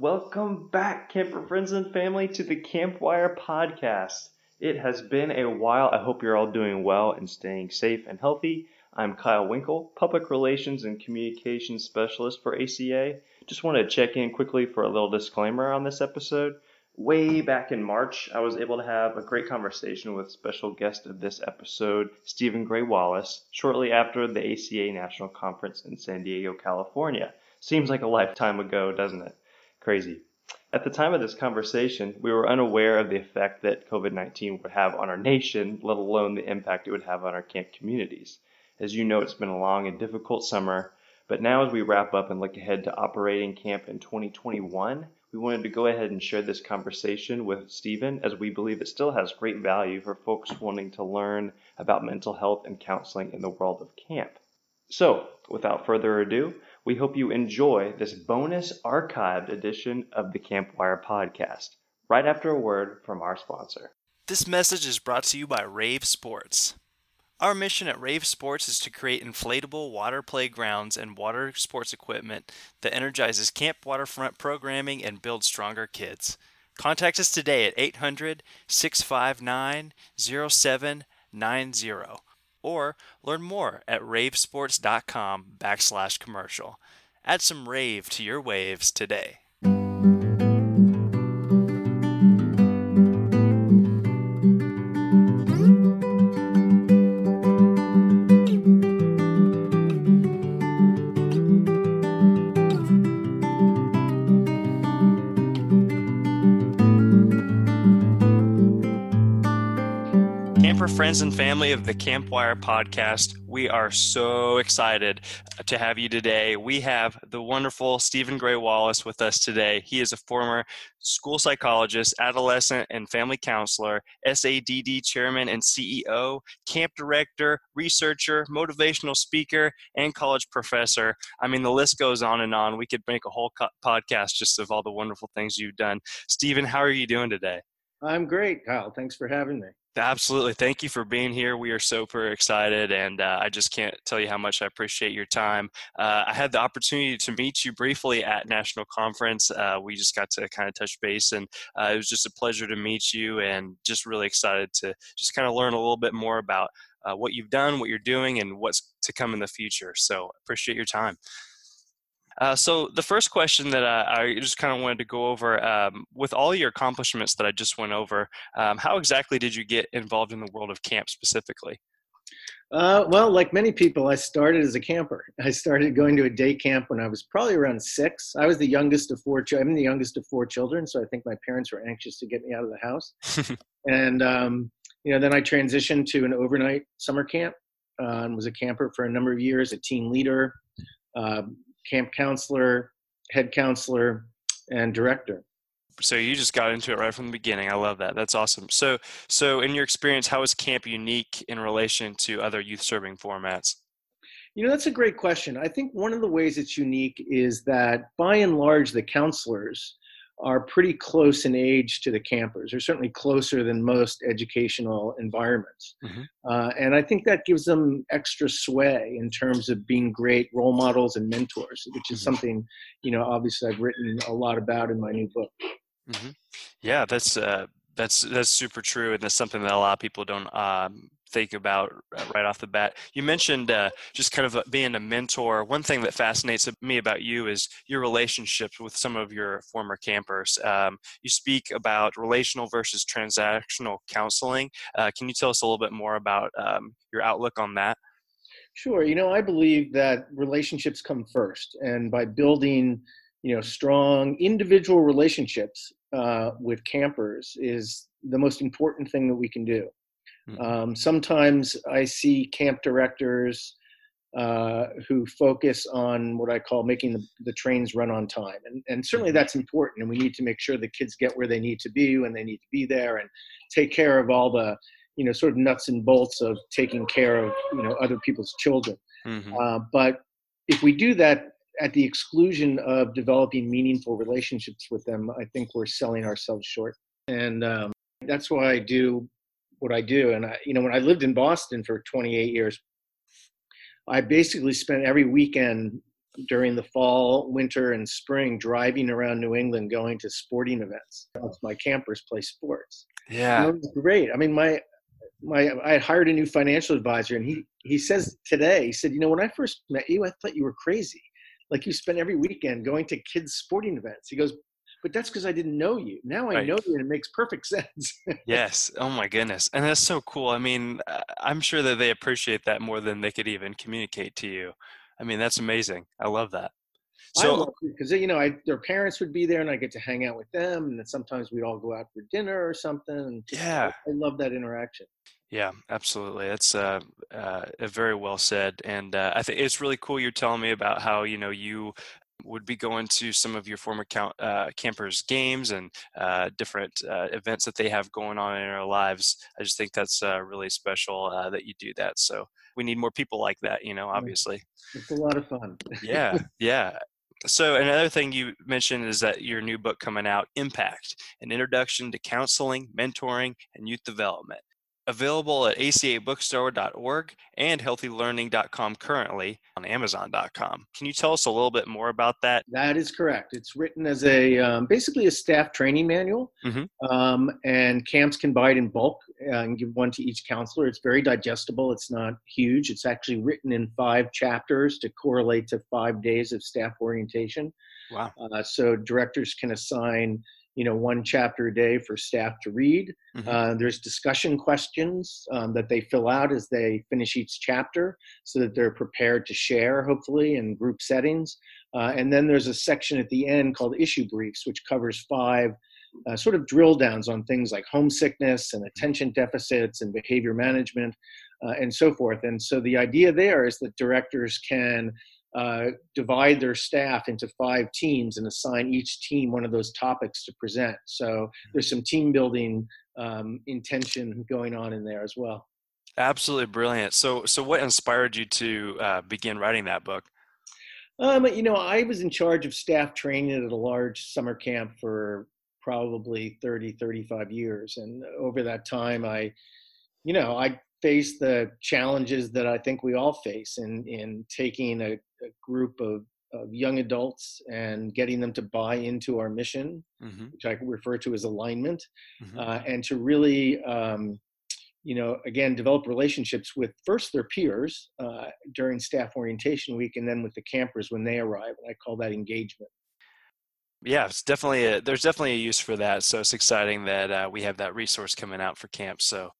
Welcome back, camper friends and family, to the Campwire podcast. It has been a while. I hope you're all doing well and staying safe and healthy. I'm Kyle Winkle, Public Relations and Communications Specialist for ACA. Just want to check in quickly for a little disclaimer on this episode. Way back in March, I was able to have a great conversation with special guest of this episode, Stephen Gray Wallace, shortly after the ACA National Conference in San Diego, California. Seems like a lifetime ago, doesn't it? Crazy. At the time of this conversation, we were unaware of the effect that COVID 19 would have on our nation, let alone the impact it would have on our camp communities. As you know, it's been a long and difficult summer, but now as we wrap up and look ahead to operating camp in 2021, we wanted to go ahead and share this conversation with Stephen as we believe it still has great value for folks wanting to learn about mental health and counseling in the world of camp. So, without further ado, we hope you enjoy this bonus archived edition of the Campwire podcast, right after a word from our sponsor. This message is brought to you by Rave Sports. Our mission at Rave Sports is to create inflatable water playgrounds and water sports equipment that energizes camp waterfront programming and builds stronger kids. Contact us today at 800 659 0790 or learn more at ravesports.com backslash commercial. Add some rave to your waves today. Friends and family of the Campwire podcast. We are so excited to have you today. We have the wonderful Stephen Gray Wallace with us today. He is a former school psychologist, adolescent and family counselor, SADD chairman and CEO, camp director, researcher, motivational speaker, and college professor. I mean, the list goes on and on. We could make a whole podcast just of all the wonderful things you've done. Stephen, how are you doing today? I'm great, Kyle. Thanks for having me. Absolutely. Thank you for being here. We are super excited, and uh, I just can't tell you how much I appreciate your time. Uh, I had the opportunity to meet you briefly at National Conference. Uh, we just got to kind of touch base, and uh, it was just a pleasure to meet you, and just really excited to just kind of learn a little bit more about uh, what you've done, what you're doing, and what's to come in the future. So, appreciate your time. Uh, so the first question that I, I just kind of wanted to go over, um, with all your accomplishments that I just went over, um, how exactly did you get involved in the world of camp specifically? Uh, well, like many people, I started as a camper. I started going to a day camp when I was probably around six. I was the youngest of four. I'm the youngest of four children, so I think my parents were anxious to get me out of the house. and um, you know, then I transitioned to an overnight summer camp uh, and was a camper for a number of years, a team leader, uh, camp counselor, head counselor, and director. So you just got into it right from the beginning. I love that. That's awesome. So, so in your experience, how is camp unique in relation to other youth serving formats? You know, that's a great question. I think one of the ways it's unique is that by and large, the counselors are pretty close in age to the campers. They're certainly closer than most educational environments. Mm-hmm. Uh, and I think that gives them extra sway in terms of being great role models and mentors, which is mm-hmm. something, you know, obviously I've written a lot about in my new book. Mm-hmm. Yeah, that's, uh, that's, that's super true. And that's something that a lot of people don't um, think about right off the bat. You mentioned uh, just kind of uh, being a mentor. One thing that fascinates me about you is your relationships with some of your former campers. Um, you speak about relational versus transactional counseling. Uh, can you tell us a little bit more about um, your outlook on that? Sure. You know, I believe that relationships come first, and by building, you know, strong individual relationships uh, with campers is the most important thing that we can do. Mm-hmm. Um, sometimes I see camp directors uh, who focus on what I call making the, the trains run on time. And, and certainly mm-hmm. that's important. And we need to make sure the kids get where they need to be when they need to be there and take care of all the, you know, sort of nuts and bolts of taking care of, you know, other people's children. Mm-hmm. Uh, but if we do that at the exclusion of developing meaningful relationships with them, I think we're selling ourselves short. And um, that's why I do what I do. And I, you know, when I lived in Boston for 28 years, I basically spent every weekend during the fall, winter, and spring, driving around New England, going to sporting events. My campers play sports. Yeah, it was great. I mean, my my I had hired a new financial advisor, and he he says today, he said, you know, when I first met you, I thought you were crazy. Like you spent every weekend going to kids' sporting events. He goes, but that's because I didn't know you. Now I right. know you, and it makes perfect sense. yes. Oh my goodness, and that's so cool. I mean, I'm sure that they appreciate that more than they could even communicate to you. I mean, that's amazing. I love that. So, because you know, I, their parents would be there, and I get to hang out with them, and then sometimes we'd all go out for dinner or something. yeah, I, I love that interaction. Yeah, absolutely. That's uh, uh, very well said, and uh, I think it's really cool. You're telling me about how you know you would be going to some of your former count, uh, campers' games and uh, different uh, events that they have going on in their lives. I just think that's uh, really special uh, that you do that. So we need more people like that, you know, obviously. It's a lot of fun. yeah, yeah. So another thing you mentioned is that your new book coming out, Impact: An Introduction to Counseling, Mentoring, and Youth Development available at acabookstore.org and healthylearning.com currently on amazon.com. Can you tell us a little bit more about that? That is correct. It's written as a um, basically a staff training manual, mm-hmm. um, and camps can buy it in bulk uh, and give one to each counselor. It's very digestible. It's not huge. It's actually written in five chapters to correlate to five days of staff orientation. Wow. Uh, so directors can assign you know one chapter a day for staff to read. Mm-hmm. uh, there's discussion questions um, that they fill out as they finish each chapter so that they're prepared to share hopefully in group settings. Uh, and then there's a section at the end called issue briefs which covers five uh, sort of drill downs on things like homesickness and attention deficits and behavior management uh, and so forth. And so the idea there is that directors can uh, divide their staff into five teams and assign each team one of those topics to present. So there's some team building um, intention going on in there as well. Absolutely brilliant. So, so what inspired you to uh, begin writing that book? Um, you know, I was in charge of staff training at a large summer camp for probably 30, 35 years. And over that time, I, you know, I face the challenges that I think we all face in in taking a, a group of, of, young adults and getting them to buy into our mission, mm-hmm. which I refer to as alignment, mm-hmm. uh, and to really, um, you know, again, develop relationships with first their peers uh, during staff orientation week, and then with the campers when they arrive. And I call that engagement. Yeah, it's definitely a, there's definitely a use for that. So it's exciting that uh, we have that resource coming out for camps. So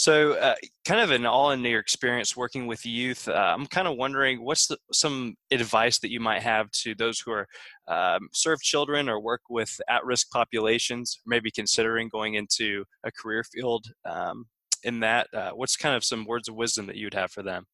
so, uh, kind of an all in your experience working with youth, uh, I'm kind of wondering what's the, some advice that you might have to those who are um, serve children or work with at risk populations, maybe considering going into a career field um, in that? Uh, what's kind of some words of wisdom that you'd have for them?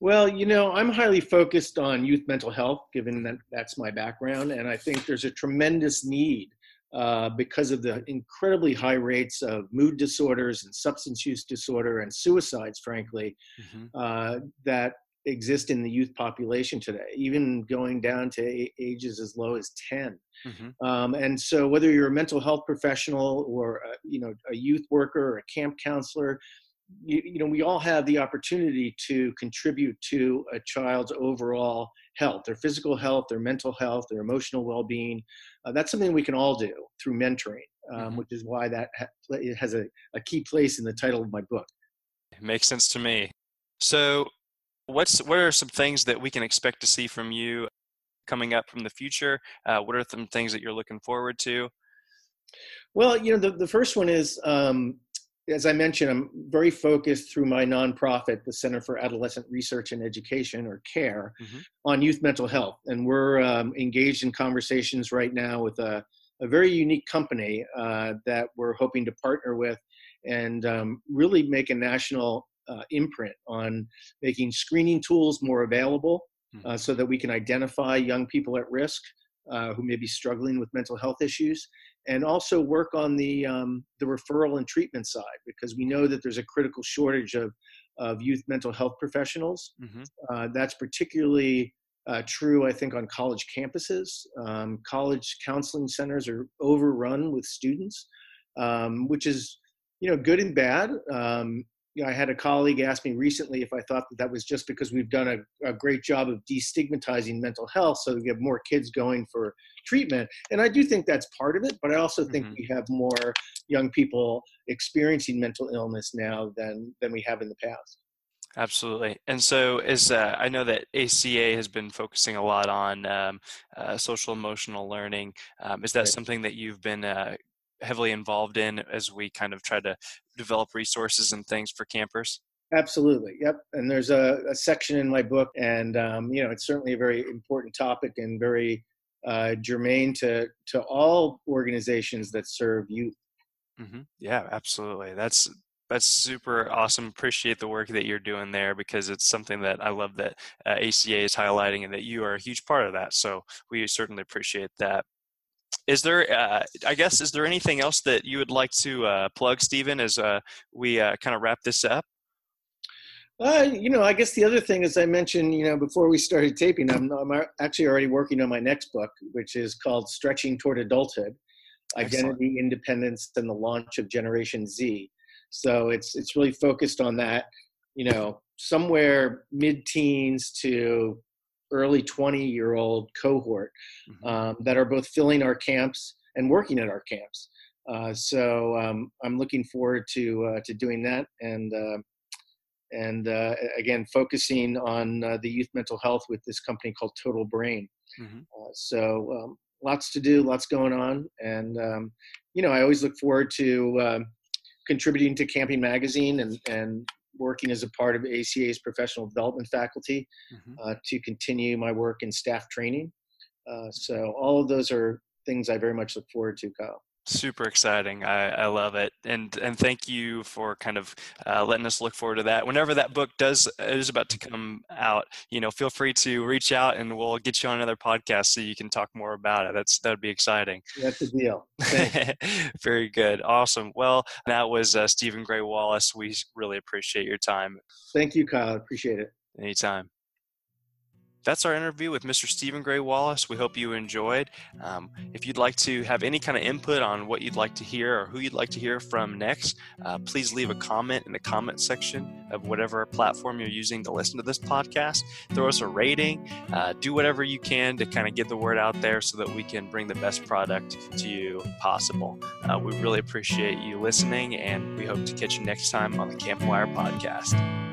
Well, you know, I'm highly focused on youth mental health, given that that's my background, and I think there's a tremendous need uh, because of the incredibly high rates of mood disorders and substance use disorder and suicides, frankly, mm-hmm. uh, that exist in the youth population today, even going down to ages as low as 10. Mm-hmm. Um, and so, whether you're a mental health professional or a, you know a youth worker or a camp counselor, you, you know we all have the opportunity to contribute to a child's overall health, their physical health, their mental health, their emotional well-being. Uh, that's something we can all do through mentoring, um, mm-hmm. which is why that ha- has a, a key place in the title of my book. It makes sense to me. So, what's what are some things that we can expect to see from you coming up from the future? Uh, what are some things that you're looking forward to? Well, you know, the, the first one is um, as I mentioned, I'm very focused through my nonprofit, the Center for Adolescent Research and Education, or CARE, mm-hmm. on youth mental health. And we're um, engaged in conversations right now with a, a very unique company uh, that we're hoping to partner with and um, really make a national uh, imprint on making screening tools more available mm-hmm. uh, so that we can identify young people at risk uh, who may be struggling with mental health issues and also work on the um, the referral and treatment side because we know that there's a critical shortage of of youth mental health professionals. Mm-hmm. Uh, that's particularly uh, true, I think, on college campuses. Um, college counseling centers are overrun with students, um, which is you know good and bad. Um, you know, I had a colleague ask me recently if I thought that that was just because we've done a, a great job of destigmatizing mental health, so we have more kids going for treatment. And I do think that's part of it, but I also think mm-hmm. we have more young people experiencing mental illness now than than we have in the past. Absolutely. And so, is uh, I know that ACA has been focusing a lot on um, uh, social emotional learning. Um, is that right. something that you've been uh, heavily involved in as we kind of try to develop resources and things for campers? Absolutely. Yep. And there's a, a section in my book, and um, you know, it's certainly a very important topic and very uh, germane to to all organizations that serve youth. Mm-hmm. Yeah, absolutely. That's that's super awesome. Appreciate the work that you're doing there because it's something that I love that uh, ACA is highlighting and that you are a huge part of that. So we certainly appreciate that. Is there, uh, I guess, is there anything else that you would like to uh, plug, Stephen, as uh, we uh, kind of wrap this up? Uh, you know, I guess the other thing, as I mentioned, you know, before we started taping, I'm, I'm actually already working on my next book, which is called Stretching Toward Adulthood Identity, Excellent. Independence, and the Launch of Generation Z. So it's it's really focused on that, you know, somewhere mid-teens to early 20 year old cohort mm-hmm. um, that are both filling our camps and working at our camps. Uh, so um, I'm looking forward to uh, to doing that and uh, and uh, again focusing on uh, the youth mental health with this company called Total Brain. Mm-hmm. Uh, so um, lots to do, lots going on, and um, you know I always look forward to um, contributing to Camping Magazine and and working as a part of ACA's professional development faculty mm-hmm. uh, to continue my work in staff training. Uh, so all of those are things I very much look forward to, Kyle super exciting. I, I love it. And and thank you for kind of uh, letting us look forward to that. Whenever that book does is about to come out you know feel free to reach out and we'll get you on another podcast so you can talk more about it. That's that would be exciting. That's the deal. Very good. Awesome. Well that was uh, stephen gray wallace. We really appreciate your time. Thank you kyle. Appreciate it. Anytime that's our interview with Mr. Stephen Gray Wallace. We hope you enjoyed. Um, if you'd like to have any kind of input on what you'd like to hear or who you'd like to hear from next, uh, please leave a comment in the comment section of whatever platform you're using to listen to this podcast. Throw us a rating, uh, do whatever you can to kind of get the word out there so that we can bring the best product to you possible. Uh, we really appreciate you listening, and we hope to catch you next time on the Campwire podcast.